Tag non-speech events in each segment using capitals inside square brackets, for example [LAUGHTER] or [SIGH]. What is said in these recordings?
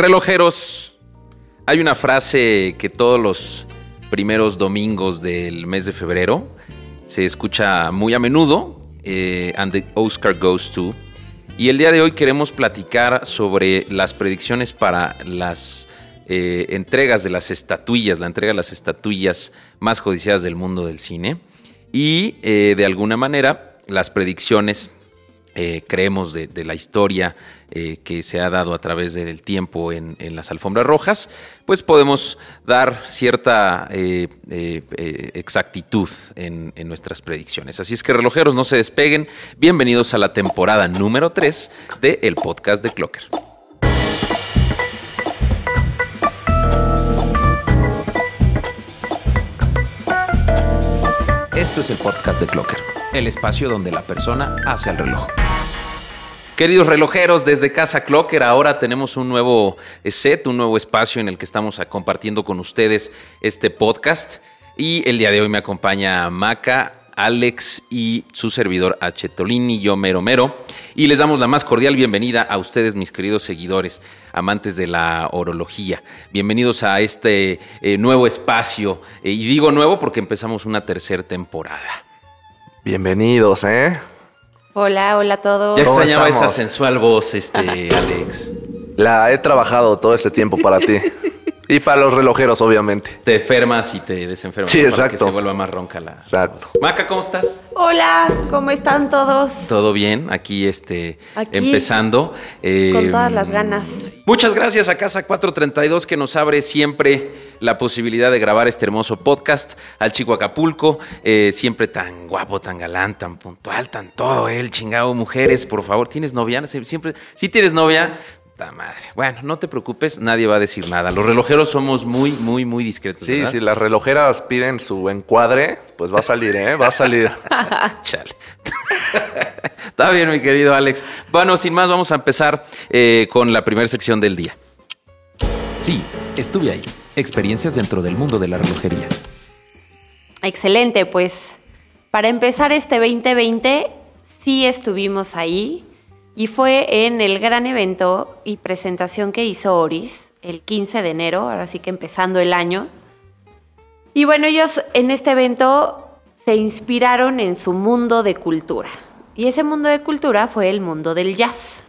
Relojeros, hay una frase que todos los primeros domingos del mes de febrero se escucha muy a menudo, eh, and the Oscar goes to. Y el día de hoy queremos platicar sobre las predicciones para las eh, entregas de las estatuillas, la entrega de las estatuillas más codiciadas del mundo del cine. Y eh, de alguna manera las predicciones creemos de la historia eh, que se ha dado a través del tiempo en, en las alfombras rojas, pues podemos dar cierta eh, eh, exactitud en, en nuestras predicciones. Así es que relojeros, no se despeguen. Bienvenidos a la temporada número 3 de El Podcast de Clocker. Esto es el podcast de Clocker, el espacio donde la persona hace el reloj. Queridos relojeros, desde Casa Clocker ahora tenemos un nuevo set, un nuevo espacio en el que estamos compartiendo con ustedes este podcast. Y el día de hoy me acompaña Maca, Alex y su servidor H. Tolini, yo Mero Mero. Y les damos la más cordial bienvenida a ustedes, mis queridos seguidores, amantes de la orología. Bienvenidos a este eh, nuevo espacio. Eh, y digo nuevo porque empezamos una tercera temporada. Bienvenidos, ¿eh? Hola, hola a todos. Ya ¿Cómo extrañaba esa sensual voz, este, [LAUGHS] Alex. La he trabajado todo este tiempo para ti. Y para los relojeros, obviamente. Te enfermas y te desenfermas. Sí, ¿no? Para exacto. que se vuelva más ronca la. Exacto. Maca, ¿cómo estás? Hola, ¿cómo están todos? Todo bien, aquí este Aquí. empezando. eh, Con todas las ganas. Muchas gracias a Casa 432 que nos abre siempre la posibilidad de grabar este hermoso podcast. Al chico Acapulco, eh, siempre tan guapo, tan galán, tan puntual, tan todo él, chingado. Mujeres, por favor, ¿tienes novia? Siempre, si tienes novia, madre. Bueno, no te preocupes, nadie va a decir nada. Los relojeros somos muy, muy, muy discretos. Sí, ¿verdad? si las relojeras piden su encuadre, pues va a salir, ¿eh? Va a salir. [LAUGHS] Chale. Está bien, mi querido Alex. Bueno, sin más, vamos a empezar eh, con la primera sección del día. Sí, estuve ahí. Experiencias dentro del mundo de la relojería. Excelente, pues para empezar este 2020 sí estuvimos ahí y fue en el gran evento y presentación que hizo Oris el 15 de enero, ahora sí que empezando el año. Y bueno, ellos en este evento se inspiraron en su mundo de cultura. Y ese mundo de cultura fue el mundo del jazz,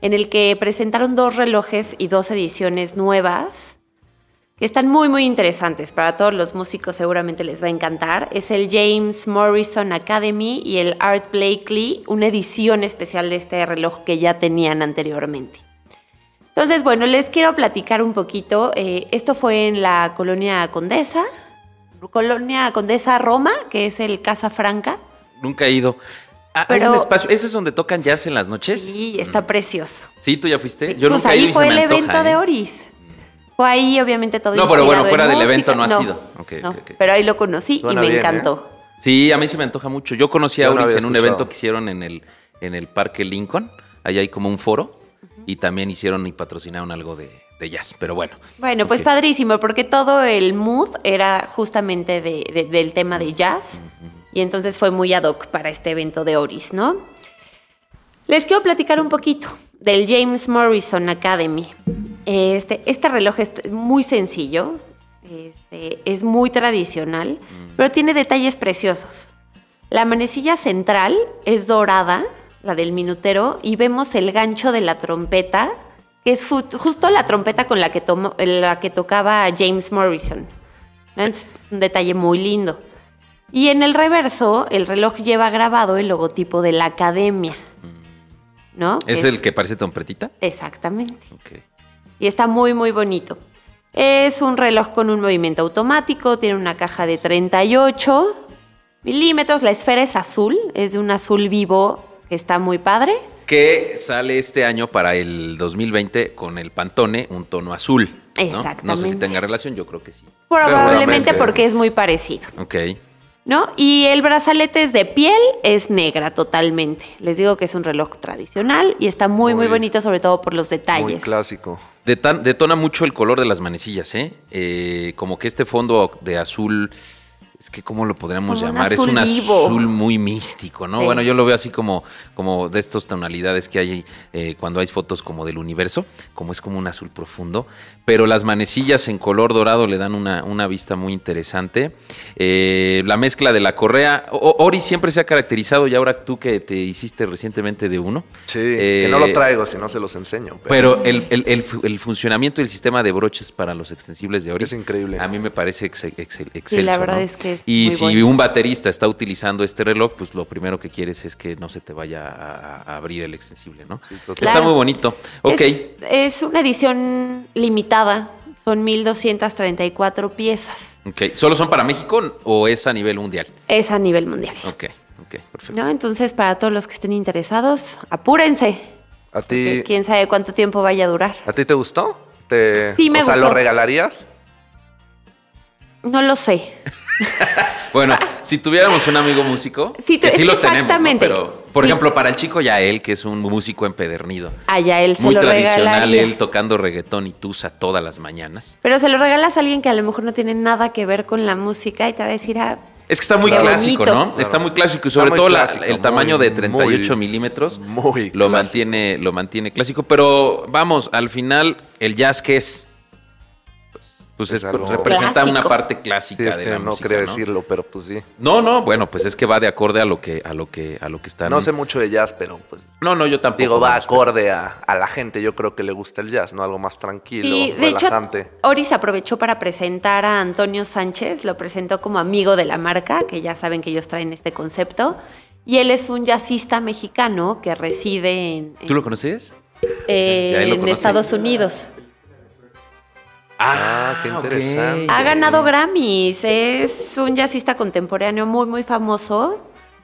en el que presentaron dos relojes y dos ediciones nuevas que están muy muy interesantes para todos los músicos seguramente les va a encantar es el James Morrison Academy y el Art Blakely una edición especial de este reloj que ya tenían anteriormente entonces bueno les quiero platicar un poquito eh, esto fue en la colonia Condesa colonia Condesa Roma que es el Casa Franca Nunca he ido. Ah, hay Pero- un espacio. ¿Ese es donde tocan jazz en las noches? sí está precioso Sí, tú ya fuiste. Yo pues nunca he ido ahí y fue el antoja, evento de ¿eh? Oris fue ahí obviamente todo No, pero bueno, fuera del evento no has ido. Ok, no, ok, ok. pero ahí lo conocí Suena y me bien, ¿eh? encantó Sí, a mí se me antoja mucho. Yo conocí a no Auris había en un evento que hicieron en el, en el Parque Lincoln. Allá hay como un foro. Y también hicieron y patrocinaron algo de, de jazz. Pero bueno. Bueno, pues padrísimo, porque todo el mood era justamente de- de- del tema de jazz. Y entonces fue muy ad hoc para este evento de Oris, ¿no? Les quiero platicar un poquito del James Morrison Academy. Este, este reloj es muy sencillo, este, es muy tradicional, pero tiene detalles preciosos. La manecilla central es dorada, la del minutero, y vemos el gancho de la trompeta, que es ju- justo la trompeta con la que, tomó- la que tocaba James Morrison. Es un detalle muy lindo. Y en el reverso, el reloj lleva grabado el logotipo de la academia. ¿No? ¿Es el que parece trompetita? Exactamente. Y está muy, muy bonito. Es un reloj con un movimiento automático, tiene una caja de 38 milímetros, la esfera es azul, es de un azul vivo que está muy padre. Que sale este año para el 2020 con el Pantone, un tono azul. ¿no? No sé si Exactamente. tenga relación, yo creo que sí. Probablemente porque es muy parecido, Ok. ¿no? Y el brazalete es de piel, es negra totalmente. Les digo que es un reloj tradicional y está muy, muy, Muy- bonito, sobre todo por los Muy detalles. clásico. Detona mucho el color de las manecillas, ¿eh? Eh, Como que este fondo de azul es que cómo lo podríamos Como un llamar, es un vivo. azul muy místico, ¿no? Sí. Bueno, yo lo veo así como, como de estas tonalidades que hay eh, cuando hay fotos como del universo, como es como un azul profundo, pero las manecillas en color dorado le dan una, una vista muy interesante. Eh, la mezcla de la correa, O- Ori siempre se ha caracterizado, y ahora tú que te hiciste recientemente de uno, Sí, Eh, que no lo traigo, si no se los enseño. pero el, el- el el funcionamiento del sistema de broches para los extensibles de Ori Es increíble. A mí me parece ex- ex- excelso. la verdad ¿no? es que es Y si bueno. un baterista está utilizando este reloj, pues lo primero que quieres es que no se te vaya a, a abrir el extensible, ¿no? Sí. Está muy bonito. Ok. Es, es una edición limitada. Son 1234 piezas. ok. ¿Solo son para México o es a nivel mundial? Es a nivel mundial. Ok, ok, perfecto. ¿No? Entonces, para todos los que estén interesados, apúrense. ¿A ti, Quién sabe cuánto tiempo vaya a durar. ¿A ti te gustó? ¿Te, Sí, me o sea, gustó. ¿lo regalarías? No lo sé. [LAUGHS] Bueno, si tuviéramos un amigo músico, Sí, que sí los tenemos. Pero, por Sí. ejemplo, para el chico Yael, que es un músico empedernido, Allá él se muy lo tradicional, regalaría. él tocando reggaetón y tusa todas las mañanas. Pero se lo regalas a alguien que a lo mejor no tiene nada que ver con la música y te va a decir, ah, Es que está muy clásico, bonito. ¿no? Está muy clásico y sobre todo la- el tamaño de 38 muy, milímetros muy lo clásico. mantiene, lo mantiene clásico. Pero vamos, al final, el jazz que es, pues Es representa Clásico. una parte clásica Sí, es de que la no música, quería ¿no? decirlo, pero pues sí. No, no, bueno, pues es que va de acorde a lo que, a lo que, a lo que están. No sé mucho de jazz, pero pues No, no, yo tampoco. digo, va acorde a, a la gente. Yo creo que le gusta el jazz, ¿no? Algo más tranquilo, Y de hecho, relajante. Oris aprovechó para presentar a Antonio Sánchez, lo presentó como amigo de la marca, que ya saben que ellos traen este concepto. Y él es un jazzista mexicano que reside en, ¿Tú lo conoces? eh, lo en conoce. Estados Unidos. Ah, qué ok. interesante. Ha ganado Grammys, es un jazzista contemporáneo muy, muy famoso.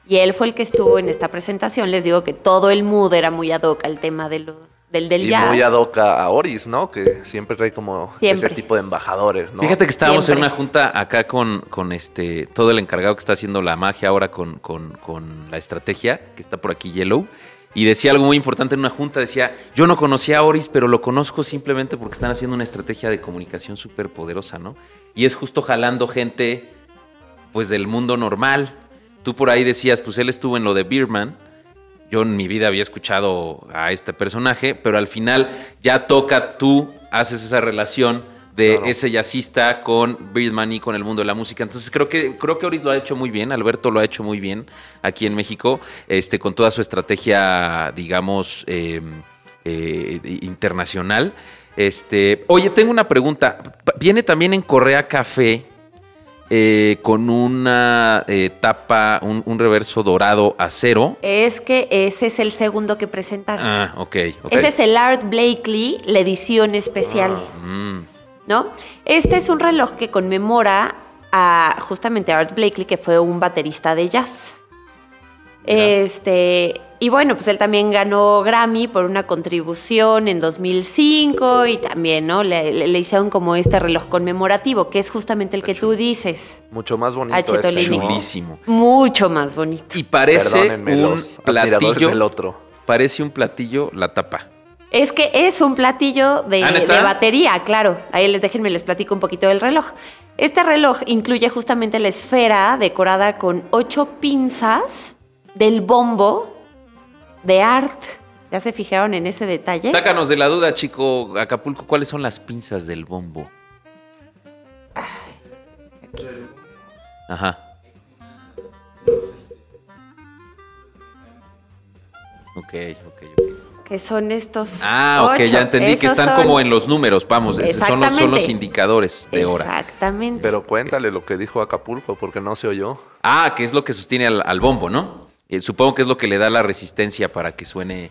Y él fue el que estuvo en esta presentación. Les digo que todo el mood era muy ad hoc al tema de los, del, del Y jazz. muy ad hoc a a Oris, ¿no? Que siempre trae como Siempre. ese tipo de embajadores, ¿no? Fíjate que estábamos Siempre. en una junta acá con, con este todo el encargado que está haciendo la magia ahora con, con- con la estrategia, que está por aquí Yellow, y decía algo muy importante en una junta, decía, yo no conocía a Oris, pero lo conozco simplemente porque están haciendo una estrategia de comunicación súper poderosa, ¿no? Y es justo jalando gente, pues, del mundo normal. Tú por ahí decías, pues, él estuvo en lo de Beerman, yo en mi vida había escuchado a este personaje, pero al final ya toca, tú haces esa relación de Claro. ese jazzista con Birdman y con el mundo de la música. Entonces creo que creo que Oris lo ha hecho muy bien, Alberto lo ha hecho muy bien aquí en México, este con toda su estrategia, digamos, eh, eh, internacional. Este, oye, tengo una pregunta. Viene también en Correa Café eh, con una eh, tapa, un, un reverso dorado acero. Es que ese es el segundo que presentaron. Ah, ok, ok. Ese es el Art Blakely, la edición especial, Mm, ¿no? Este es un reloj que conmemora a justamente a Art Blakely, que fue un baterista de jazz. Este, y bueno, pues él también ganó Grammy por una contribución en 2005 y también, ¿no? Le, le- le hicieron como este reloj conmemorativo, que es justamente el que tú dices. Mucho más bonito este, chulísimo. Mucho más bonito. Y parece Perdónenme un platillo. del otro. Parece un platillo la tapa. Es que es un platillo de, ¿Ah, de batería, claro. Ahí les déjenme les platico un poquito del reloj. Este reloj incluye justamente la esfera decorada con ocho pinzas del bombo de art. ¿Ya se fijaron en ese detalle? Sácanos de la duda, chico Acapulco, ¿cuáles son las pinzas del bombo? Ajá. Ok, ok, ok. Que son estos. Ah, ok, ocho. ya entendí que están son- como en los números, vamos, esos son los, son los indicadores de hora. Exactamente. Pero cuéntale lo que dijo Acapulco, porque no se oyó. Ah, que es lo que sostiene al, al bombo, ¿no? Eh, supongo que es lo que le da la resistencia para que suene.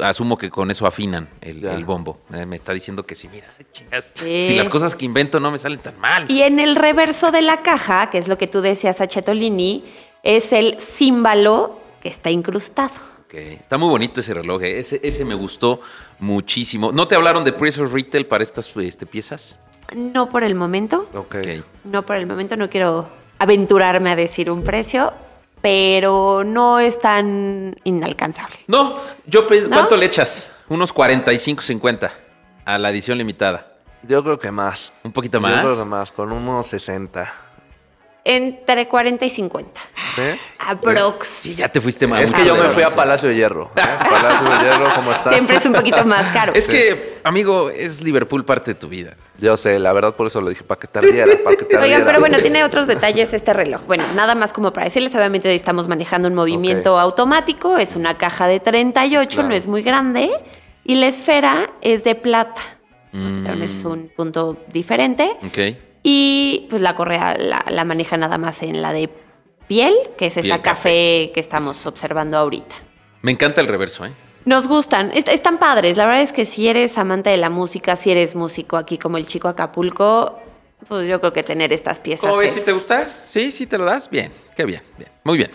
Asumo que con eso afinan el, el bombo. Eh, me está diciendo que sí, mira, chingas. Sí. Si las cosas que invento no me salen tan mal. Y en el reverso de la caja, que es lo que tú decías a Chetolini, es el címbalo que está incrustado. Ok, Está muy bonito ese reloj, eh. ese, ese me gustó muchísimo. ¿No te hablaron de Precious Retail para estas este, piezas? No por el momento. Ok. No por el momento, no quiero aventurarme a decir un precio, pero no están inalcanzables. No, yo. ¿cuánto le echas? Unos 45, 50 a la edición limitada. Yo creo que más. ¿Un poquito Yo más? creo que más, con unos 60. Entre 40 y 50. ¿Sí? Aprox. Sí, ya te fuiste mal. Es que yo me fui a Palacio de Hierro. ¿eh? [LAUGHS] Palacio de Hierro, ¿cómo estás? Siempre es un poquito más caro. Es que, amigo, es Liverpool parte de tu vida. Yo sé, la verdad por eso lo dije, para que tardiera, para que tardiera. Oigan, pero bueno, tiene otros detalles este reloj. Bueno, nada más como para decirles, obviamente estamos manejando un movimiento automático, es una caja de 38, Claro. no es muy grande, y la esfera es de plata. Mm. Es un punto diferente. Ok. Y pues la correa la, la maneja nada más en la de piel, que es esta café que estamos observando ahorita. Me encanta el reverso, ¿eh? Nos gustan, est- están padres. La verdad es que si eres amante de la música, si eres músico aquí como el chico Acapulco, pues yo creo que tener estas piezas. ¿Cómo ves? es- ¿Sí te gusta? ¿Sí? ¿Sí te lo das? Bien, qué bien, bien. Muy bien.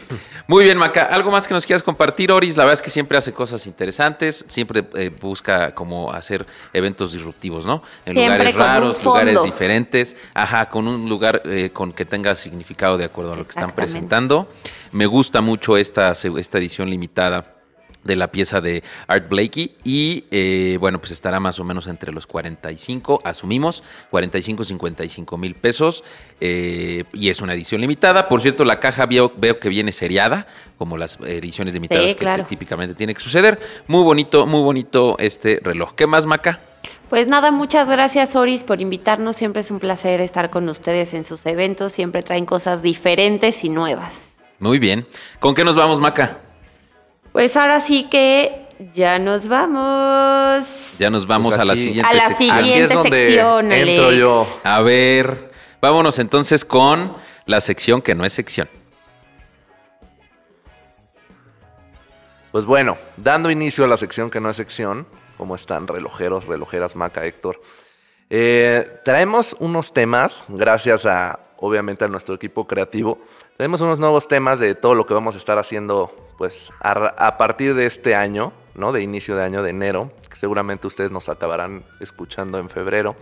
Muy bien, Maca. ¿Algo más que nos quieras compartir, Oris? La verdad es que siempre hace cosas interesantes, siempre eh, busca como hacer eventos disruptivos, ¿no? En Siempre lugares raros, lugares diferentes, ajá, con un lugar eh, con que tenga significado de acuerdo a lo que están presentando. Me gusta mucho esta, esta edición limitada de la pieza de Art Blakey y eh, bueno pues estará más o menos entre los 45 asumimos 45 55 mil pesos eh, y es una edición limitada. Por cierto la caja veo, veo que viene seriada como las ediciones limitadas Sí, que típicamente tiene que suceder. Muy bonito muy bonito este reloj. Qué más Maca Pues nada, muchas gracias Oris por invitarnos. Siempre es un placer estar con ustedes en sus eventos. Siempre traen cosas diferentes y nuevas. muy bien. Con qué nos vamos Maca Pues ahora sí que ya nos vamos. ya nos vamos Pues a la siguiente A la sección Aquí es Siguiente donde sección, entro Alex. yo. a ver vámonos entonces con la sección que no es sección Pues bueno, dando inicio a la sección que no es sección, ¿cómo están relojeros, relojeras, Maca, Héctor? Eh, traemos unos temas, gracias a, obviamente, a nuestro equipo creativo. Tenemos unos nuevos temas de todo lo que vamos a estar haciendo, pues, a, partir de este año, ¿no? De inicio de año de enero, que seguramente ustedes nos acabarán escuchando en febrero.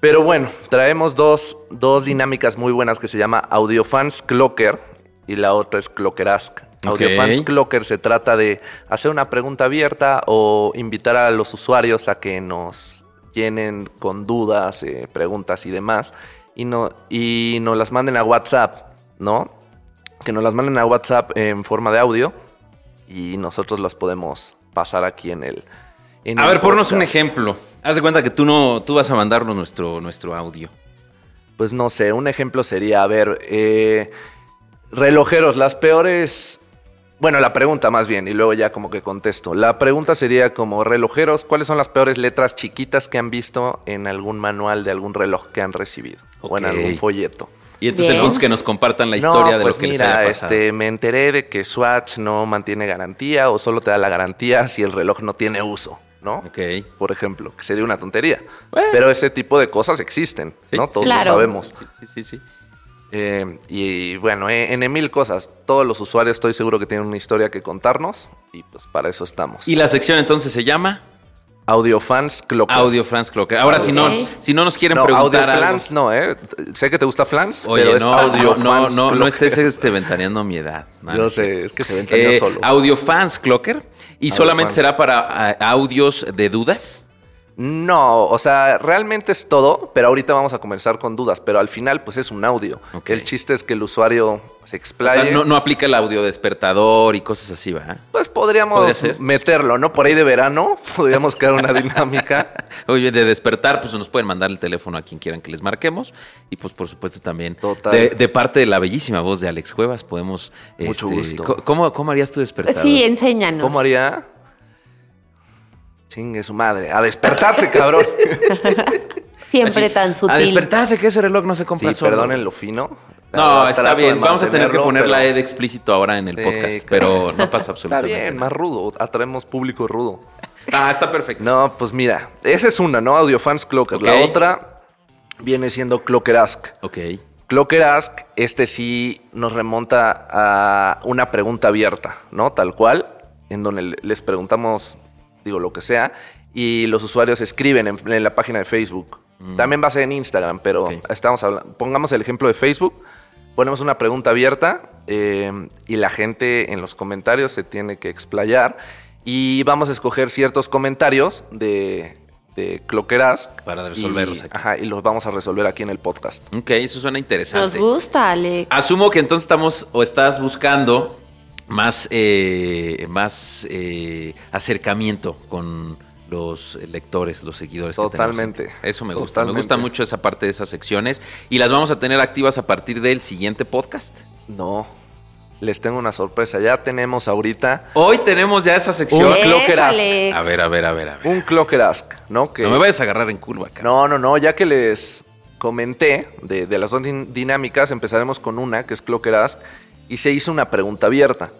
Pero bueno, traemos dos, dos dinámicas muy buenas que se llama Audiofans Clocker y la otra es Clockerask. Ok. Audiofans Clocker se trata de hacer una pregunta abierta o invitar a los usuarios a que nos llenen con dudas, eh, preguntas y demás y, no, y nos las manden a WhatsApp, ¿no? Que nos las manden a WhatsApp en forma de audio y nosotros las podemos pasar aquí en el... en A el ver, ponnos un ejemplo. Haz de cuenta que tú no, tú vas a mandarnos nuestro, nuestro audio. Pues no sé, un ejemplo sería, a ver, eh, relojeros, las peores... Bueno, la pregunta más bien, y luego ya como que contesto. La pregunta sería como, relojeros, ¿cuáles son las peores letras chiquitas que han visto en algún manual de algún reloj que han recibido? O en algún folleto. Y entonces el Bien. punto es que nos compartan la historia no, de pues lo que les mira, haya pasado. este, me enteré de que Swatch no mantiene garantía o solo te da la garantía si el reloj no tiene uso, ¿no? Ok. Por ejemplo, que sería una tontería. Bueno. Pero ese tipo de cosas existen, Sí, ¿no? Todos Claro. lo sabemos. Sí, sí, sí. sí. Eh, y bueno, eh, en mil cosas. Todos los usuarios estoy seguro que tienen una historia que contarnos y pues para eso estamos. Y la sección entonces se llama Audiofans Clocker. Audio Franz Clocker. Ahora, si, no, si no nos quieren No, preguntar algo... Audioflans no, ¿eh? Sé que te gusta Flans, Oye, pero es no, Audiofans no, no, no, estés este, ventaneando mi edad. Yo es sé, es que se ventaneó Eh, solo. Audio Fans Clocker. ¿Y Audio solamente Fans. será para ah, audios de dudas? No, o sea, realmente es todo, pero ahorita vamos a comenzar con dudas, pero al final pues es un audio. El chiste es que el usuario se O explaye. sea, no, no aplica el audio despertador y cosas así, ¿va? Pues podríamos meterlo, ¿no? Por ahí de verano [LAUGHS] podríamos crear una dinámica. [LAUGHS] Oye, de despertar, pues nos pueden mandar el teléfono a quien quieran que les marquemos. Y pues, por supuesto, también Total. de, de parte de la bellísima voz de Alex Cuevas, podemos. Mucho este, gusto. ¿cómo, ¿Cómo harías tu despertador? Sí, enséñanos. ¿Cómo haría? Chingue su madre. A despertarse, cabrón. [LAUGHS] Siempre Así, tan sutil. A despertarse, que ese reloj no se compra Sí, solo. perdonen lo fino. No, está bien. Vamos a tener que poner la pero- E explícito ahora en el Sí, podcast, claro. pero no pasa Está absolutamente bien, nada. más rudo. Atraemos público rudo. Ah, está perfecto. No, pues mira, esa es una, ¿no? Audiofans Clocker. La otra viene siendo Clocker Ask. Ok. Clocker Ask, este sí nos remonta a una pregunta abierta, ¿no? Tal cual, en donde le- les preguntamos, digo, lo que sea, y los usuarios escriben en, en la página de Facebook. También va a ser en Instagram, pero estamos hablando, pongamos el ejemplo de Facebook, ponemos una pregunta abierta eh, y la gente en los comentarios se tiene que explayar y vamos a escoger ciertos comentarios de, de Clocker Ask. Para resolverlos y, aquí. Ajá, y los vamos a resolver aquí en el podcast. Ok, eso suena interesante. Nos gusta, Alex. Asumo que entonces estamos o estás buscando más, eh, más eh, acercamiento con los lectores, los seguidores. que. Totalmente. Eso me gusta. Totalmente. Me gusta mucho esa parte de esas secciones y las vamos a tener activas a partir del siguiente podcast. No, les tengo una sorpresa. Ya tenemos ahorita Hoy tenemos ya esa sección. Un Clocker Ask. Alex. A ver, a ver, a ver, a ver. un Clocker Ask, ¿no? Que No me vayas a agarrar en curva, acá. No, no, no, ya que les comenté de, de las dos din- dinámicas, empezaremos con una, que es Clocker Ask, y se hizo una pregunta abierta,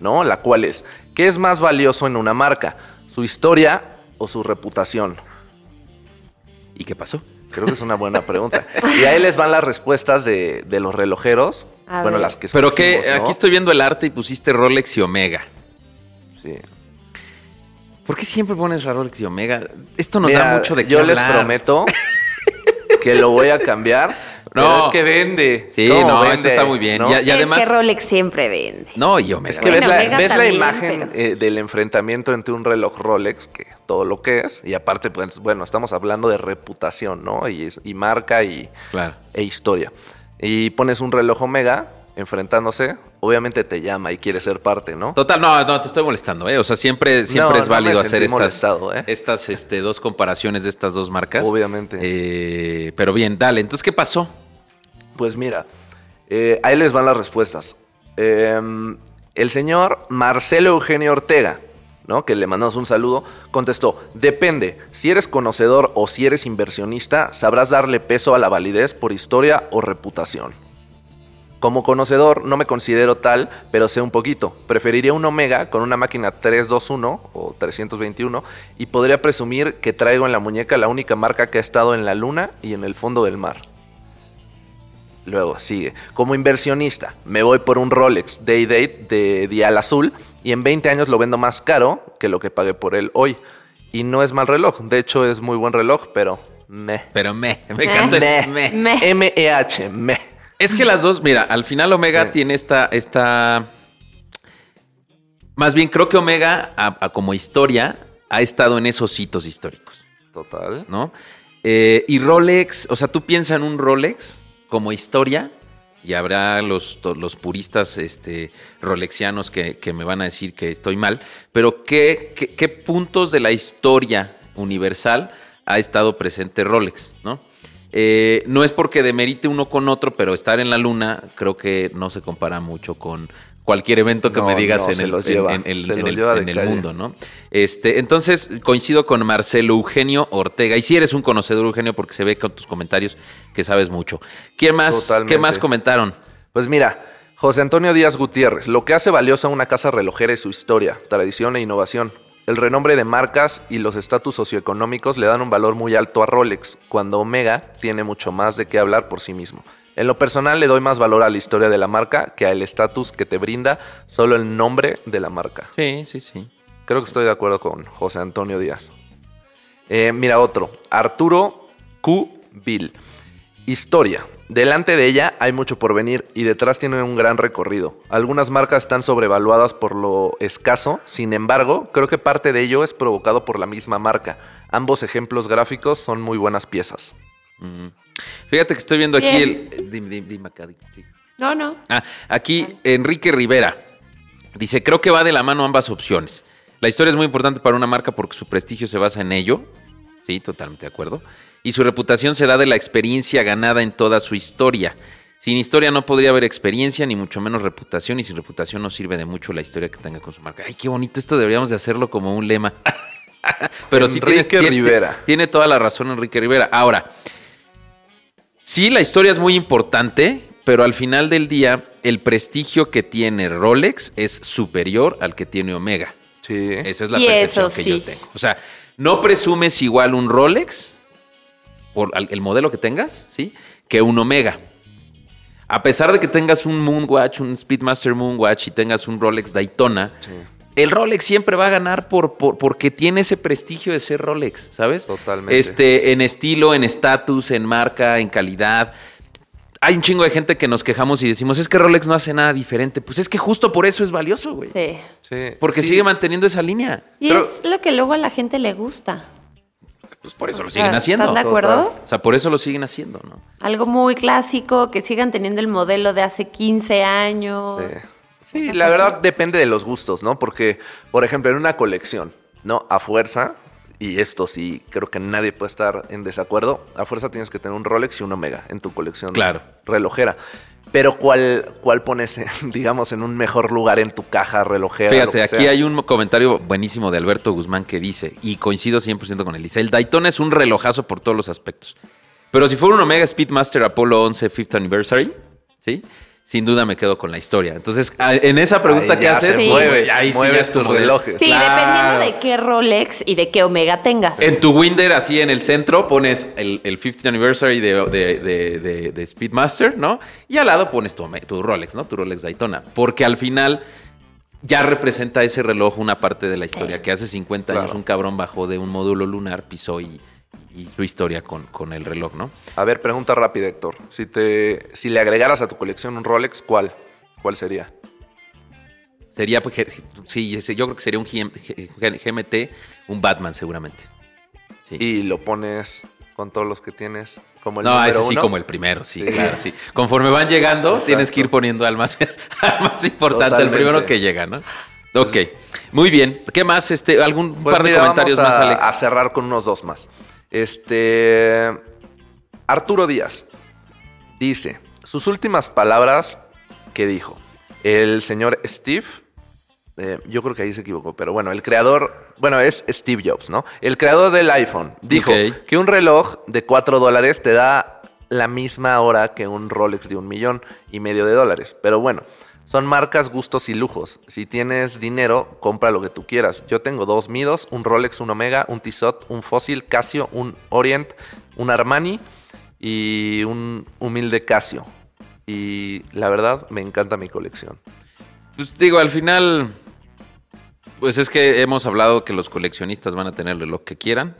¿no? La cual es, ¿qué es más valioso en una marca? ¿Su historia o su reputación? ¿Y qué pasó? Creo que es una buena pregunta. Y ahí les van las respuestas de, de los relojeros. A bueno, ver. las que Pero que aquí estoy viendo el arte y pusiste Rolex y Omega. Sí. ¿Por qué siempre pones la Rolex y Omega? Esto nos Mira, da mucho de qué Yo les hablar. prometo [LAUGHS] que lo voy a cambiar. No. Pero es que vende. Sí, ¿Cómo no, vende? esto está muy bien. Y además- Es que Rolex siempre vende. No, y Omega. Es que Bueno, ves, la, ves la imagen pero- eh, del enfrentamiento entre un reloj Rolex, que todo lo que es, y aparte, pues, bueno, estamos hablando de reputación, ¿no? Y, es- y marca y, Claro. e historia. Y pones un reloj Omega enfrentándose, obviamente te llama y quiere ser parte, ¿no? Total, no, no, te estoy molestando, ¿eh? O sea, siempre, siempre No, es no válido hacer estas, ¿eh? estas este, dos comparaciones de estas dos marcas. Obviamente. Eh, pero bien, dale. Entonces, ¿qué pasó? Pues mira, eh, ahí les van las respuestas. Eh, el señor Marcelo Eugenio Ortega, ¿no? que le mandamos un saludo, contestó, depende, si eres conocedor o si eres inversionista, sabrás darle peso a la validez por historia o reputación. Como conocedor no me considero tal, pero sé un poquito. Preferiría un Omega con una máquina 321 o 321 y podría presumir que traigo en la muñeca la única marca que ha estado en la luna y en el fondo del mar. Luego sigue. Como inversionista, me voy por un Rolex Day Date de Dial Azul y en 20 años lo vendo más caro que lo que pagué por él hoy. Y no es mal reloj, de hecho es muy buen reloj, pero me. Pero me, me encanta el Me. me. Me. M-E-H, me. Es que las dos, mira, al final Omega Sí. tiene esta, esta. Más bien, creo que Omega, a- a como historia, ha estado en esos hitos históricos, Total. ¿no? Eh, y Rolex, o sea, tú piensas en un Rolex como historia, y habrá los, los puristas este, rolexianos que, que me van a decir que estoy mal, pero ¿qué, qué, qué puntos de la historia universal ha estado presente Rolex, ¿no? Eh, no es porque demerite uno con otro, pero estar en la luna creo que no se compara mucho con cualquier evento que No, me digas no, en el, lleva, en en en mundo, ¿no? Este, entonces coincido con Marcelo Eugenio Ortega. Y si eres un conocedor, Eugenio, porque se ve con tus comentarios que sabes mucho. ¿Quién más? Totalmente. ¿Qué más comentaron? Pues mira, José Antonio Díaz Gutiérrez, lo que hace valiosa una casa relojera es su historia, tradición e innovación. El renombre de marcas y los estatus socioeconómicos le dan un valor muy alto a Rolex, cuando Omega tiene mucho más de qué hablar por sí mismo. En lo personal le doy más valor a la historia de la marca que al estatus que te brinda solo el nombre de la marca. Sí, sí, sí. Creo que estoy de acuerdo con José Antonio Díaz. Eh, mira otro, Arturo Q. Bill. Historia. Delante de ella hay mucho por venir y detrás tiene un gran recorrido. Algunas marcas están sobrevaluadas por lo escaso, sin embargo, creo que parte de ello es provocado por la misma marca. Ambos ejemplos gráficos son muy buenas piezas. Mm. Fíjate que estoy viendo aquí Bien. el. Dime, dime, dime acá, dime, sí. No, no. Ah, aquí Enrique Rivera dice, creo que va de la mano ambas opciones. La historia es muy importante para una marca porque su prestigio se basa en ello. Sí, totalmente de acuerdo. Y su reputación se da de la experiencia ganada en toda su historia. Sin historia no podría haber experiencia, ni mucho menos reputación, y sin reputación no sirve de mucho la historia que tenga con su marca. Ay, qué bonito, esto deberíamos de hacerlo como un lema. [LAUGHS] Pero sí tienes- Enrique tiene- Rivera. Tiene toda la razón Enrique Rivera. Ahora, Sí, la historia es muy importante, pero al final del día, el prestigio que tiene Rolex es superior al que tiene Omega. Sí. Esa es la Y percepción eso que sí. yo tengo. O sea, no presumes igual un Rolex, por el modelo que tengas, ¿sí? Que un Omega. A pesar de que tengas un Moonwatch, un Speedmaster Moonwatch y tengas un Rolex Daytona, Sí. el Rolex siempre va a ganar por, por- porque tiene ese prestigio de ser Rolex, ¿sabes? Totalmente. Este, en estilo, en estatus, en marca, en calidad. Hay un chingo de gente que nos quejamos y decimos, es que Rolex no hace nada diferente. Pues es que justo por eso es valioso, güey. Sí. Sí. Porque Sí. sigue manteniendo esa línea. Y Pero- es lo que luego a la gente le gusta. pues por eso lo siguen haciendo. ¿Están de acuerdo? O sea, por eso lo siguen haciendo, ¿no? Algo muy clásico, que sigan teniendo el modelo de hace 15 años. Sí. Sí, la verdad depende de los gustos, ¿no? Porque, por ejemplo, en una colección, ¿no? A fuerza, y esto sí creo que nadie puede estar en desacuerdo, a fuerza tienes que tener un Rolex y un Omega en tu colección Claro. relojera. Pero ¿cuál, cuál pones, [LAUGHS] digamos, en un mejor lugar en tu caja relojera? lo Fíjate, aquí sea? hay un comentario buenísimo de Alberto Guzmán que dice, y coincido 100% con él, dice, el Daytona es un relojazo por todos los aspectos. Pero si fuera un Omega Speedmaster Apollo 11 Fifth Anniversary, ¿sí? Sin duda me quedo con la historia. Entonces, en esa pregunta Ahí que haces, Sí. mueve, ahí sí ya mueves es tus como de- relojes. Sí, Claro. dependiendo de qué Rolex y de qué Omega tengas. En tu Winder, así en el centro, pones el, el 50th anniversary de, de- de- de- de Speedmaster, ¿no? Y al lado pones tu, tu Rolex, ¿no? Tu Rolex Daytona. Porque al final ya representa ese reloj una parte de la historia. Que hace 50 años Claro. un cabrón bajó de un módulo lunar, pisó y, y su historia con, con el reloj, ¿no? A ver, pregunta rápida, Héctor. Si, te, si le agregaras a tu colección un Rolex, ¿cuál? ¿Cuál sería? Sería, pues, sí, yo creo que sería un GMT, un Batman seguramente. Sí. Y lo pones con todos los que tienes como el no, ese sí uno. como el primero, sí, Sí. claro, sí. Conforme van llegando, Exacto. tienes que ir poniendo al más, [LAUGHS] al más importante, Totalmente. el primero que llega, ¿no? Ok, muy bien. ¿Qué más? Este, ¿Algún Pues par de comentarios vamos más, Alex? a cerrar con unos dos más. Este. Arturo Díaz dice: Sus últimas palabras que dijo. El señor Steve. eh, yo creo que ahí se equivocó, pero bueno, el creador, bueno, es Steve Jobs, ¿no? El creador del iPhone dijo que un reloj de 4 dólares te da la misma hora que un Rolex de un millón y medio de dólares. Pero bueno, son marcas, gustos y lujos. Si tienes dinero, compra lo que tú quieras. Yo tengo dos Midos, un Rolex, un Omega, un Tissot, un Fossil, Casio, un Orient, un Armani y un humilde Casio. Y la verdad, me encanta mi colección. Pues digo, al final, pues es que hemos hablado que los coleccionistas van a tener lo que quieran.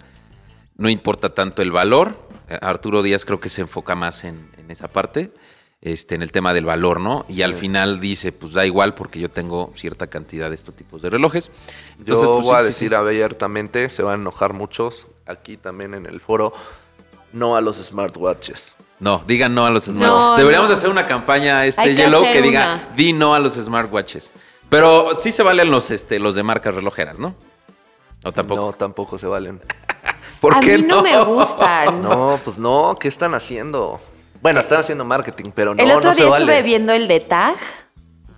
No importa tanto el valor. Eh, Arturo Díaz creo que se enfoca más en esa parte, este, en el tema del valor, ¿no? Y al Sí. final dice, pues da igual porque yo tengo cierta cantidad de estos tipos de relojes. Yo pues, voy sí, a decir sí. abiertamente, se van a enojar muchos aquí también en el foro, no a los smartwatches. No, digan no a los smart. No, Deberíamos no. hacer una campaña este Hay Yellow que diga di no a los smartwatches. Pero sí se valen los este los de marcas relojeras, ¿no? O tampoco. No, tampoco se valen. [LAUGHS] ¿Por a qué mí no, me gustan. No, pues no, ¿qué están haciendo? Bueno, están haciendo marketing, pero no, el otro no se día vale. estuve viendo el de Tag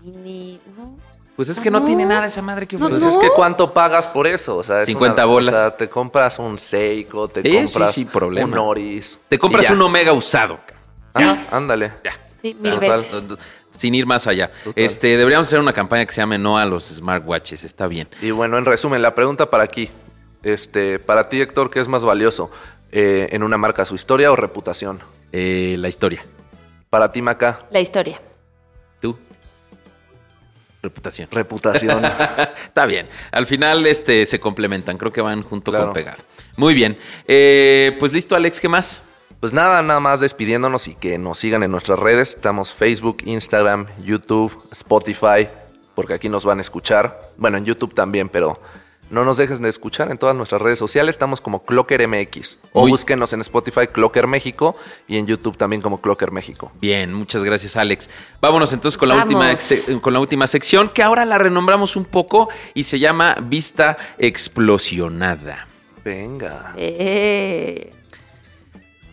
y ni... no. Pues es que no, No. tiene nada esa madre que No, ofrece. Pues no. es que ¿cuánto pagas por eso? O sea, es 50 una- bolas. O sea, te compras un Seiko, te Sí, sí, compras sí, problema. un Oris. Te compras un Omega usado. Ah, ándale. Ya. Sí, mil Total. veces. Sin ir más allá. Total. Este, deberíamos hacer una campaña que se llame No a los smartwatches. Está bien. Y bueno, en resumen, la pregunta para aquí. Este, para ti, Héctor, ¿qué es más valioso? Eh, ¿En una marca su historia o reputación? Eh, la historia. Para ti, Maca, La historia. Tú. Reputación. reputación. [LAUGHS] Está bien. Al final este, se complementan. Creo que van junto Claro. con pegado. Muy bien. Eh, pues listo, Alex. ¿Qué más? Pues nada, nada más despidiéndonos y que nos sigan en nuestras redes. Estamos Facebook, Instagram, YouTube, Spotify, porque aquí nos van a escuchar. Bueno, en YouTube también, pero no nos dejes de escuchar en todas nuestras redes sociales. Estamos como Clocker MX. O Muy- búsquenos en Spotify Clocker México y en YouTube también como Clocker México. Bien, muchas gracias, Alex. Vámonos entonces con la, Vamos. última, ex- con la última sección, que ahora la renombramos un poco y se llama Vista Explosionada. Venga. Eh,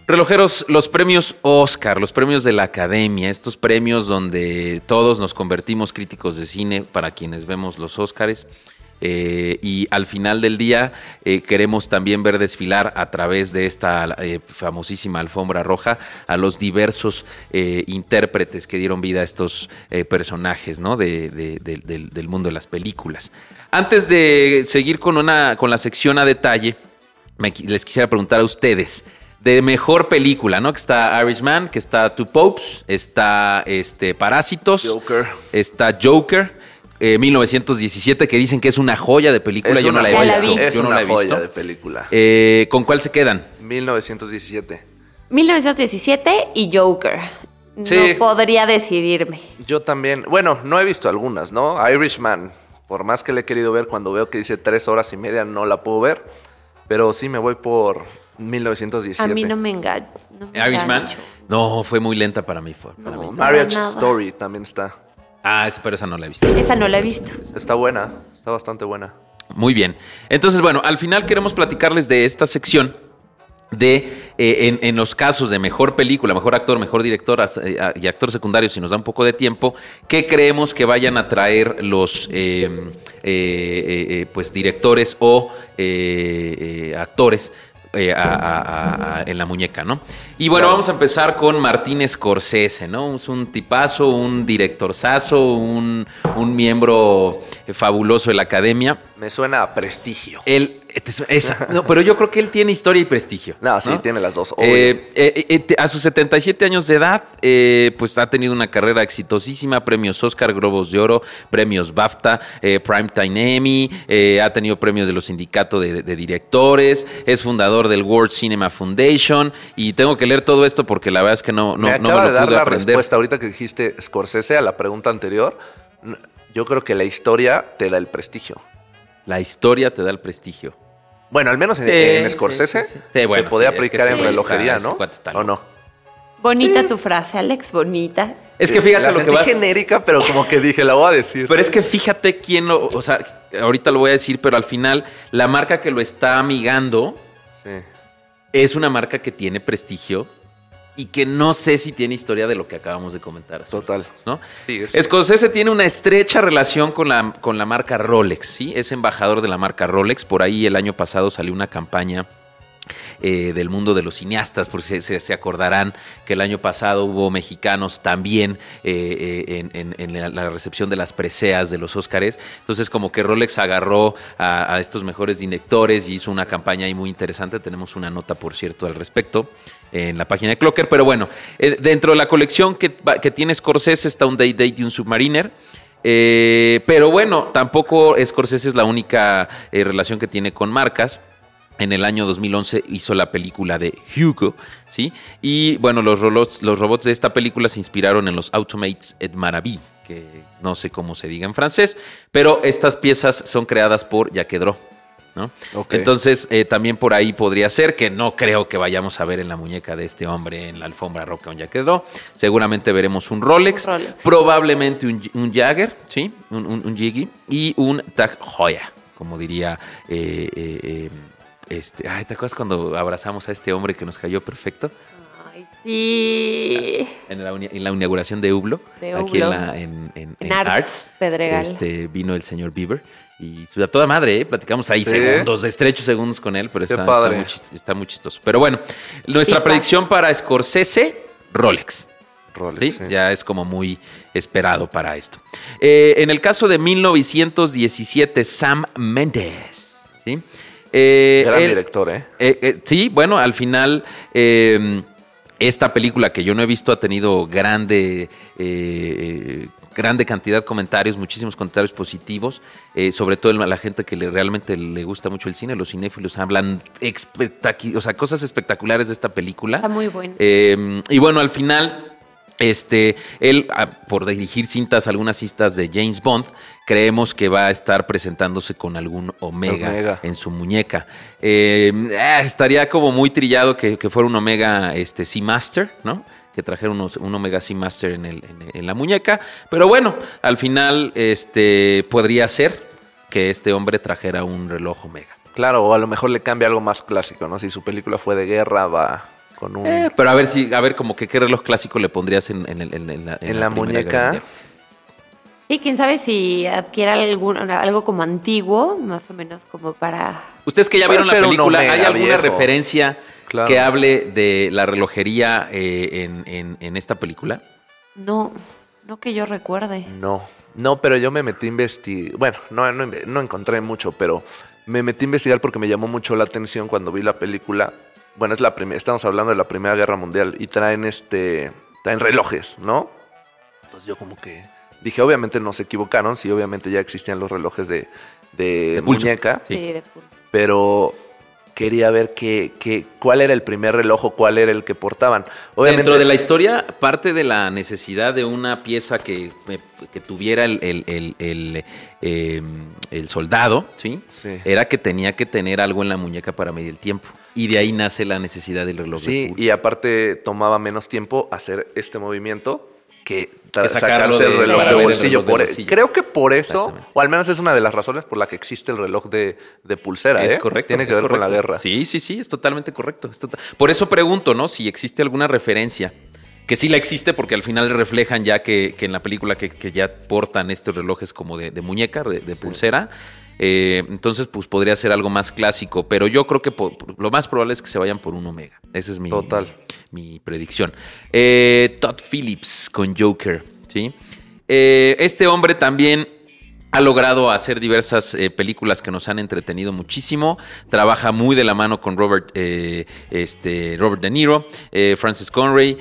Relojeros, los premios Oscar, los premios de la Academia, estos premios donde todos nos convertimos críticos de cine para quienes vemos los Oscars. Eh, y al final del día eh, queremos también ver desfilar a través de esta eh, famosísima alfombra roja a los diversos intérpretes que dieron vida a estos personajes ¿no? de- de- de- del- del mundo de las películas. Antes de seguir con, una, con la sección a detalle, me les quisiera preguntar a ustedes de mejor película, ¿no? Que está Irishman, que está Two Popes, está este Parásitos, Joker. está Joker, eh, 1917, que dicen que es una joya de película. Es yo no la he joya, visto. Es yo no una la he joya visto. de película. Eh, ¿Con cuál se quedan? 1917. 1917 y Joker. Sí. No podría decidirme. Yo también, bueno, no he visto algunas, ¿no? Irishman, por más que le he querido ver, cuando veo que dice tres horas y media no la puedo ver. Pero sí me voy por 1917. A mí no me engaño. No me Irishman. engancho. No, fue muy lenta para mí. fue- para No. mí. Marriage. Story también está. Ah, esa- pero esa no la he visto. Esa no la he visto. Está buena, está bastante buena. Muy bien. Entonces, bueno, al final queremos platicarles de esta sección de, eh, en, en los casos de mejor película, mejor actor, mejor director as- eh, y actor secundario, si nos da un poco de tiempo, ¿qué creemos que vayan a traer los eh, eh, eh, eh, pues directores o eh, eh, actores eh, a- a- a- a- en la muñeca, ¿no? Y bueno, vamos a empezar con Martín Scorsese, ¿no? Es un tipazo, un directorzazo, un, un miembro eh, fabuloso de la academia. Me suena a prestigio. Él, eh, te su- es- no, pero yo creo que él tiene historia y prestigio. No, sí, tiene las dos. Eh, eh, eh, a sus 77 años de edad, pues ha tenido una carrera exitosísima, premios Oscar, Globos de Oro, premios BAFTA, Primetime Emmy, ha tenido premios de los sindicatos de, de directores, es fundador del World Cinema Foundation y tengo que leer todo esto porque la verdad es que no, no, me no me de lo dar pude la aprender. respuesta ahorita que dijiste Scorsese a la pregunta anterior. Yo creo que la historia te da el prestigio. La historia te da el prestigio. Bueno, al menos en, Sí, en Scorsese sí, sí. Sí, bueno, se podía sí, es que aplicar sí, en relojería, ¿no? ¿O no? Bonita tu frase, Alex, bonita. Es que fíjate la lo que vas... genérica, pero como que dije, la voy a decir. Pero es que fíjate quién lo, o sea, ahorita lo voy a decir, pero al final la marca que lo está amigando Sí. es una marca que tiene prestigio y que no sé si tiene historia de lo que acabamos de comentar. Total. ¿no? Sí, es- Scorsese tiene una estrecha relación con la, con la marca Rolex, ¿sí? Es embajador de la marca Rolex. Por ahí el año pasado salió una campaña eh, del mundo de los cineastas, por si se, se acordarán que el año pasado hubo mexicanos también eh, eh, en, en- en la, la recepción de las preseas de los Óscares. Entonces como que Rolex agarró a, a estos mejores directores y hizo una campaña ahí muy interesante. Tenemos una nota, por cierto, al respecto en la página de Clocker. Pero bueno, eh, dentro de la colección que, que tiene Scorsese está un Day Date y un Submariner. Eh, pero bueno, tampoco Scorsese es la única eh, relación que tiene con marcas. En el año 2011 hizo la película de Hugo, ¿sí? Y bueno, los robots, los robots de esta película se inspiraron en los Automates et Maraví, que no sé cómo se diga en francés, pero estas piezas son creadas por Jacques ¿no? Entonces, eh, también por ahí podría ser, que no creo que vayamos a ver en la muñeca de este hombre en la alfombra roca un Jacques Dro. Seguramente veremos un Rolex, Un Rolex. probablemente un, un Jagger, ¿sí? Un, un, un Jiggy y un Tag Heuer, como diría... eh, eh, eh, este, ay, ¿te acuerdas cuando abrazamos a este hombre que nos cayó perfecto? Sí. En la, en la inauguración de Ublo, De aquí en, Ublo. la, en, en- En en Arts, Arts, Pedregal. Este, vino el señor Bieber y su- a toda madre, ¿eh? platicamos ahí Sí. segundos, de estrechos segundos con él, pero está, padre. está muy, está muy chistoso. Pero bueno, nuestra predicción para Scorsese, Rolex. Rolex, ¿sí? sí. Ya es como muy esperado para esto. Eh, en el caso de 1917, Sam Mendes. ¿sí? Eh, Gran él- director, ¿eh? eh, eh, sí, bueno, al final eh, esta película que yo no he visto ha tenido grande, eh, grande cantidad de comentarios, muchísimos comentarios positivos, eh, sobre todo la gente que le, realmente le gusta mucho el cine, los cinéfilos hablan espectacu- o sea, cosas espectaculares de esta película. Está muy bueno. Eh, y bueno, al final, este, él, ah, por dirigir cintas, algunas cintas de James Bond, creemos que va a estar presentándose con algún Omega, Omega. en su muñeca. Eh, ah, estaría como muy trillado que, que fuera un Omega este, Seamaster, ¿no? Que trajera unos- un Omega Seamaster en, el, en, en la muñeca. Pero bueno, al final este, podría ser que este hombre trajera un reloj Omega. Claro, o a lo mejor le cambia algo más clásico, ¿no? Si su película fue de guerra, va con un... Eh, pero a ver si, a ver como que qué reloj clásico le pondrías en, en el- en- en la, En la Primera muñeca. Y quién sabe si adquiera algún, algo como antiguo, más o menos como para... Ustedes que ya vieron la película, ¿hay alguna viejo. referencia Claro. que hable de la relojería eh, en, en- en esta película? No, no que yo recuerde. No, no, pero yo me metí a investigar. Bueno, no, no, no encontré mucho, pero me metí a investigar porque me llamó mucho la atención cuando vi la película. Bueno, es la primera, estamos hablando de la Primera Guerra Mundial y traen este, traen relojes, ¿no? Entonces yo como que dije, obviamente no se equivocaron, sí, obviamente ya existían los relojes de, de De pulso. muñeca, Sí. Sí, de pero quería ver qué, qué, cuál era el primer reloj o cuál era el que portaban. Obviamente, Dentro de la historia, parte de la necesidad de una pieza que, que tuviera el, el- el- el, eh, el soldado, ¿sí? Sí. Era que tenía que tener algo en la muñeca para medir el tiempo. Y de ahí nace la necesidad del reloj de Sí, y aparte tomaba menos tiempo hacer este movimiento que, Que sacarlo sacarse de- el reloj de bolsillo. reloj de Por- e, bolsillo. Creo que por eso, o al menos es una de las razones por la que existe el reloj de, de pulsera. Es ¿eh? correcto. Tiene que ver con la guerra. Sí, sí, sí, es totalmente correcto. es tota- Por eso pregunto, ¿no? Si existe alguna referencia. Que sí la existe porque al final reflejan ya que, que en la película que, que ya portan estos relojes como de, de muñeca, de, de pulsera. Eh, entonces, pues podría ser algo más clásico. Pero yo creo que lo más probable es que se vayan por un Omega. Esa es mi, Total. Mi predicción. Eh, Todd Phillips con Joker, ¿sí? Eh, este hombre también ha logrado hacer diversas eh, películas que nos han entretenido muchísimo. Trabaja muy de la mano con Robert, este, Robert De Niro, Francis Conray,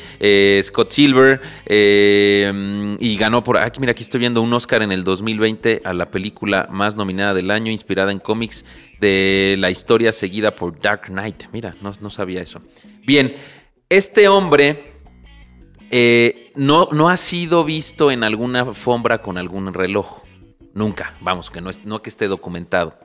Scott Silver y ganó por aquí. Mira, aquí estoy viendo un Oscar en el 2020 a la película más nominada del año, inspirada en cómics de la historia seguida por Dark Knight. Mira, no, no sabía eso. Bien, este hombre eh, no, no ha sido visto en alguna alfombra con algún reloj. Nunca, vamos, que no, es, no que esté documentado.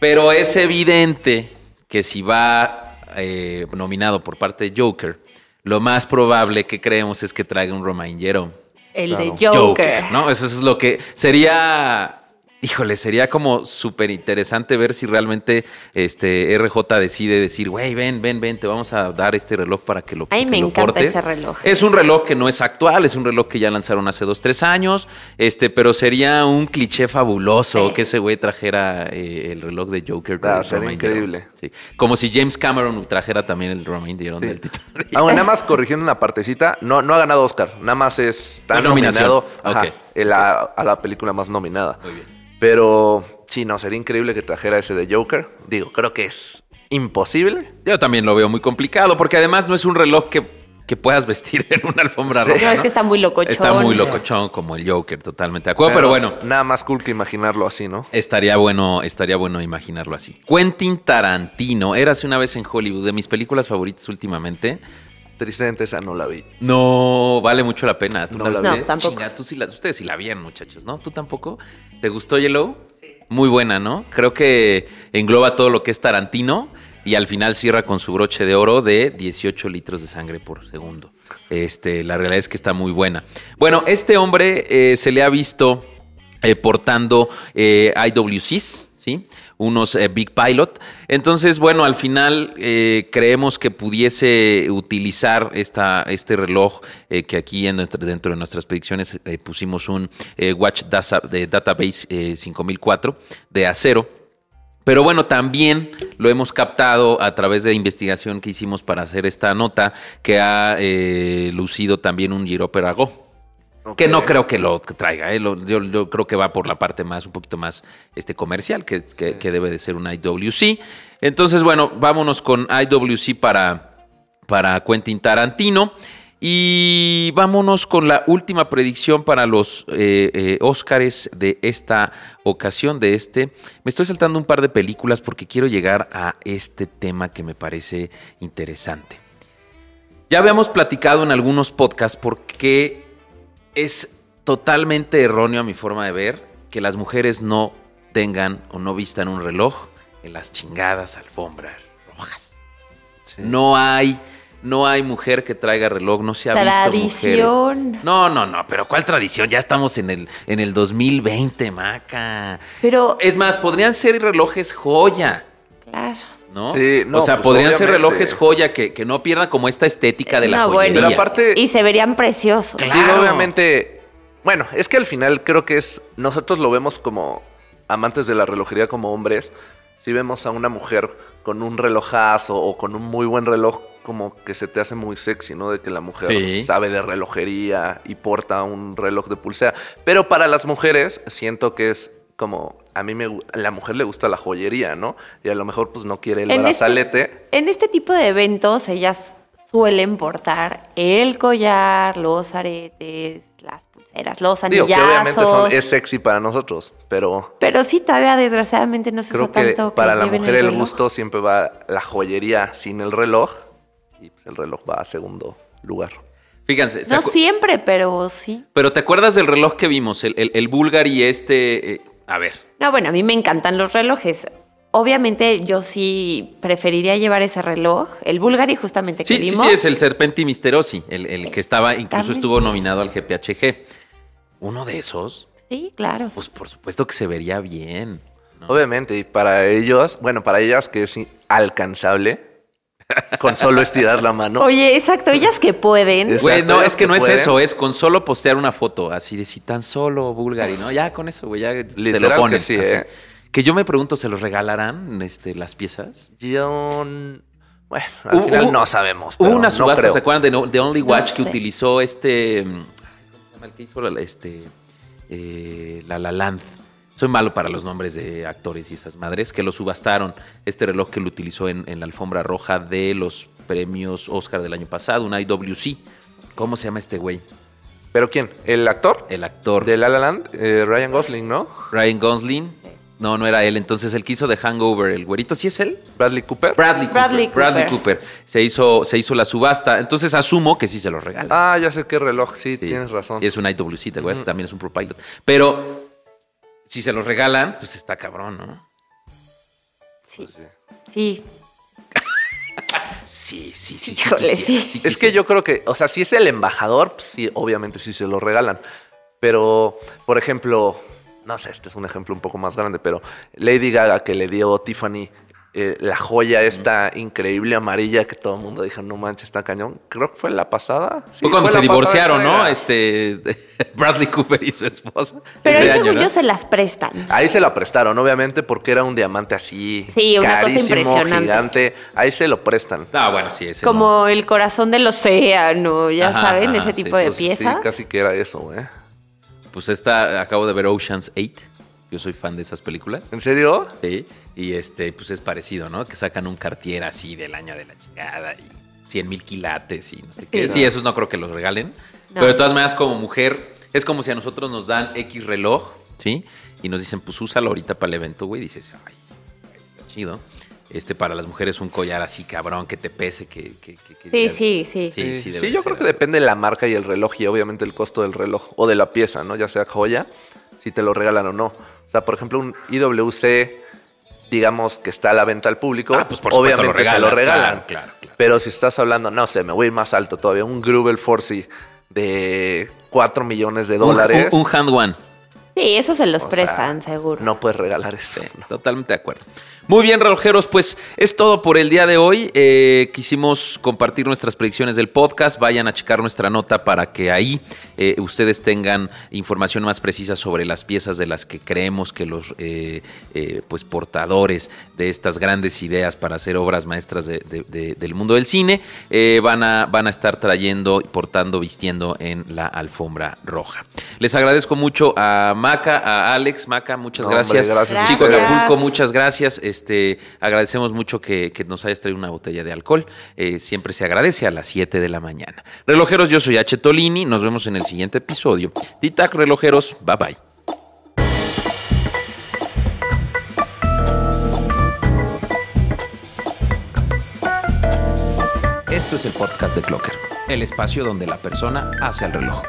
Pero es evidente que si va eh, nominado por parte de Joker, lo más probable que creemos es que traiga un Romain Jerome. El Claro. de Joker. ¿no? Eso es lo que sería. Híjole, sería como súper interesante ver si realmente este RJ decide decir, güey, ven, ven, ven, te vamos a dar este reloj para que lo Ay, que me lo encanta portes". ese reloj. Es un reloj que no es actual, es un reloj que ya lanzaron hace dos, tres años, este, pero sería un cliché fabuloso Sí. que ese güey trajera eh, el reloj de Joker. de Ah, sería increíble. Sí. Como si James Cameron trajera también el Romain Jerome Sí. del Titanic. Ah, bueno, nada más corrigiendo una partecita, no, no ha ganado Oscar, nada más es tan nominado la- a la película más nominada. Muy bien. Pero sí, no, sería increíble que trajera ese de Joker. Digo, creo que es imposible. Yo también lo veo muy complicado, porque además no es un reloj que, que puedas vestir en una alfombra Sí. roja. No, es que está muy locochón. Está muy locochón como el Joker, totalmente de acuerdo, pero, bueno, Nada más cool que imaginarlo así, ¿no? estaría bueno, estaría bueno imaginarlo así. Quentin Tarantino, Érase una vez en Hollywood, de mis películas favoritas últimamente. Tristemente esa no la vi. No, vale mucho la pena. ¿Tú No la. No, tampoco. Chinga, tú sí la- ustedes sí la vieron, muchachos, ¿no? ¿Tú tampoco? ¿Te gustó Yellow? Muy buena, ¿no? Creo que engloba todo lo que es Tarantino y al final cierra con su broche de oro de 18 litros de sangre por segundo. Este, la realidad es que está muy buena. Bueno, este hombre eh, se le ha visto eh, portando eh, IWCs, Unos eh, Big Pilot. Entonces, bueno, al final eh, creemos que pudiese utilizar esta, este reloj eh, que aquí en- dentro, de nuestras predicciones pusimos un Watch Dasa- de Database eh, 5004 de acero. Pero bueno, también lo hemos captado a través de investigación que hicimos para hacer esta nota, que ha lucido también un Giro Que no creo que lo traiga, ¿eh? Lo- yo, yo creo que va por la parte más, un poquito más este, comercial, que, que- que debe de ser un IWC. Entonces, bueno, vámonos con IWC para, para Quentin Tarantino. Y vámonos con la última predicción para los eh, eh, Óscares de esta ocasión, de este. Me estoy saltando un par de películas porque quiero llegar a este tema que me parece interesante. Ya habíamos platicado en algunos podcasts porque es totalmente erróneo a mi forma de ver que las mujeres no tengan o no vistan un reloj en las chingadas alfombras rojas. No hay, no hay mujer que traiga reloj, no se ha visto Tradición. mujeres. No, no, no, pero ¿cuál tradición? Ya estamos en el, en el 2020, maca. Pero, Es más, podrían ser relojes joya. claro. ¿No? Sí, no, o sea, pues, podrían ser relojes joya que, que no pierdan como esta estética de la No, bueno. joyería. Aparte, Y se verían preciosos. Claro. Digo, obviamente, bueno, es que al final creo que es, nosotros lo vemos como amantes de la relojería como hombres, si vemos a una mujer con un relojazo o con un muy buen reloj, como que se te hace muy sexy, ¿no? De que la mujer Sí. sabe de relojería y porta un reloj de pulsera. Pero para las mujeres siento que es como, a mí me, la mujer le gusta la joyería, ¿no? Y a lo mejor pues no quiere el En este- brazalete. En este tipo de eventos, ellas suelen portar el collar, los aretes, las pulseras, los Digo, que obviamente son- anillazos. es sexy para nosotros, pero Pero sí, todavía desgraciadamente no se creo usa que tanto. que para la mujer el, gusto siempre va la joyería sin el reloj y pues el reloj va a segundo lugar. Fíjense. ¿se No siempre, pero sí. Pero ¿te acuerdas del reloj que vimos? El, el, el Bulgari este... eh, a ver. No, bueno, a mí me encantan los relojes. Obviamente yo sí preferiría llevar ese reloj, el Bulgari justamente que Sí, sí, vimos. sí, es el Serpenti Misterosi, el, el que estaba, incluso estuvo nominado al GPHG. Uno de esos, Sí, claro. pues por supuesto que se vería bien. ¿no? Obviamente, y para ellos, bueno, para ellas que es alcanzable, con solo estirar la mano. Oye, exacto, ellas que pueden. Es- Güey, no, es que que no es eso, es con solo postear una foto, así de si tan solo Bulgari, ¿no? Ya con eso, güey, ya se lo Literal que ponen. sí. ¿eh? Que yo me pregunto, ¿se los regalarán este, las piezas? Yo, bueno, al final no sabemos. Hubo una subasta. ¿se acuerdan de, No- de Only Watch que sé. utilizó este. mm, ¿Cómo se llama el que hizo la- este. eh, La La Land? Soy malo para los nombres de actores y esas madres que lo subastaron. Este reloj que lo utilizó en, en la alfombra roja de los premios Oscar del año pasado, un IWC. ¿Cómo se llama este güey? ¿Pero quién? ¿El actor? El actor De La La Land, eh, Ryan Gosling, ¿no? Ryan Gosling. No, no era él. Entonces el que hizo de Hangover, el güerito, ¿sí es él? Bradley Cooper. Bradley Cooper. Bradley Bradley Cooper. Se hizo, se hizo la subasta. Entonces asumo que sí se lo regalan. Ah, ya sé qué reloj, sí, Sí. tienes razón. Y es un IWC, ¿te acuerdas? También es un Pro Pilot. Pero si se los regalan, pues está cabrón, ¿no? Sí. Sí. [LAUGHS] Sí, sí, sí. sí Híjole, quisiera, sí. Es que yo creo que, o sea, si es el embajador, pues sí, obviamente sí se lo regalan. Pero, por ejemplo, no sé, este es un ejemplo un poco más grande, pero Lady Gaga que le dio Tiffany eh, la joya esta increíble amarilla que todo el mundo dijo, no manches, está cañón. Creo que fue la pasada. Sí, Fue cuando fue se divorciaron, ¿no? Este [LAUGHS] Bradley Cooper y su esposa. Pero Ese año, ¿no? se las prestan. Ahí se la prestaron, obviamente, porque era un diamante así. Sí, una cosa impresionante. gigante. Ahí se lo prestan. Ah, bueno, sí, ese Como el corazón del océano, ya Ajá, saben, ajá, ese tipo sí, de piezas. Sí, casi que era eso, güey. no. Pues esta, acabo de ver Ocean's 8. Yo soy fan de esas películas. ¿En serio? Sí. Y este, pues es parecido, ¿no? Que sacan un Cartier así del año de la chingada y 100 mil quilates y no sé Sí. qué. Sí, esos no creo que los regalen. No. Pero de todas maneras, como mujer, es como si a nosotros nos dan X reloj, ¿sí? Y nos dicen, pues úsalo ahorita para el evento, güey. Y dices, ay, está chido. Este, para las mujeres, un collar así cabrón que te pese, que. que, que- que Sí, sí, sí. Sí, sí, Sí, debe yo ser. creo que depende de la marca y el reloj y obviamente el costo del reloj o de la pieza, ¿no? Ya sea joya, si te lo regalan o no. O sea, por ejemplo, un IWC, digamos que está a la venta al público, Ah, pues por supuesto obviamente lo se lo regalan. claro, claro, claro. Pero si estás hablando, no sé, me voy a ir más alto todavía, un Grubel Forcy de 4 millones de Un- dólares, Un, un hand one. Sí, eso se los O sea, prestan, seguro. no puedes regalar eso. ¿no? Totalmente de acuerdo. Muy bien, relojeros, pues es todo por el día de hoy. Eh, quisimos compartir nuestras predicciones del podcast. Vayan a checar nuestra nota para que ahí eh, ustedes tengan información más precisa sobre las piezas de las que creemos que los eh, eh, pues portadores de estas grandes ideas para hacer obras maestras de- de- de- del mundo del cine eh, van, a, van a estar trayendo, portando, vistiendo en la alfombra roja. Les agradezco mucho a Maca, a Alex. Maca, muchas No, hombre, gracias. gracias Chico ustedes. Acapulco, muchas gracias. Este, agradecemos mucho que, que nos hayas traído una botella de alcohol. Eh, siempre se agradece a las 7 de la mañana. Relojeros, yo soy H. Tolini. Nos vemos en el siguiente episodio. Titac, relojeros. Bye bye. Esto es el podcast de Clocker, el espacio donde la persona hace al reloj.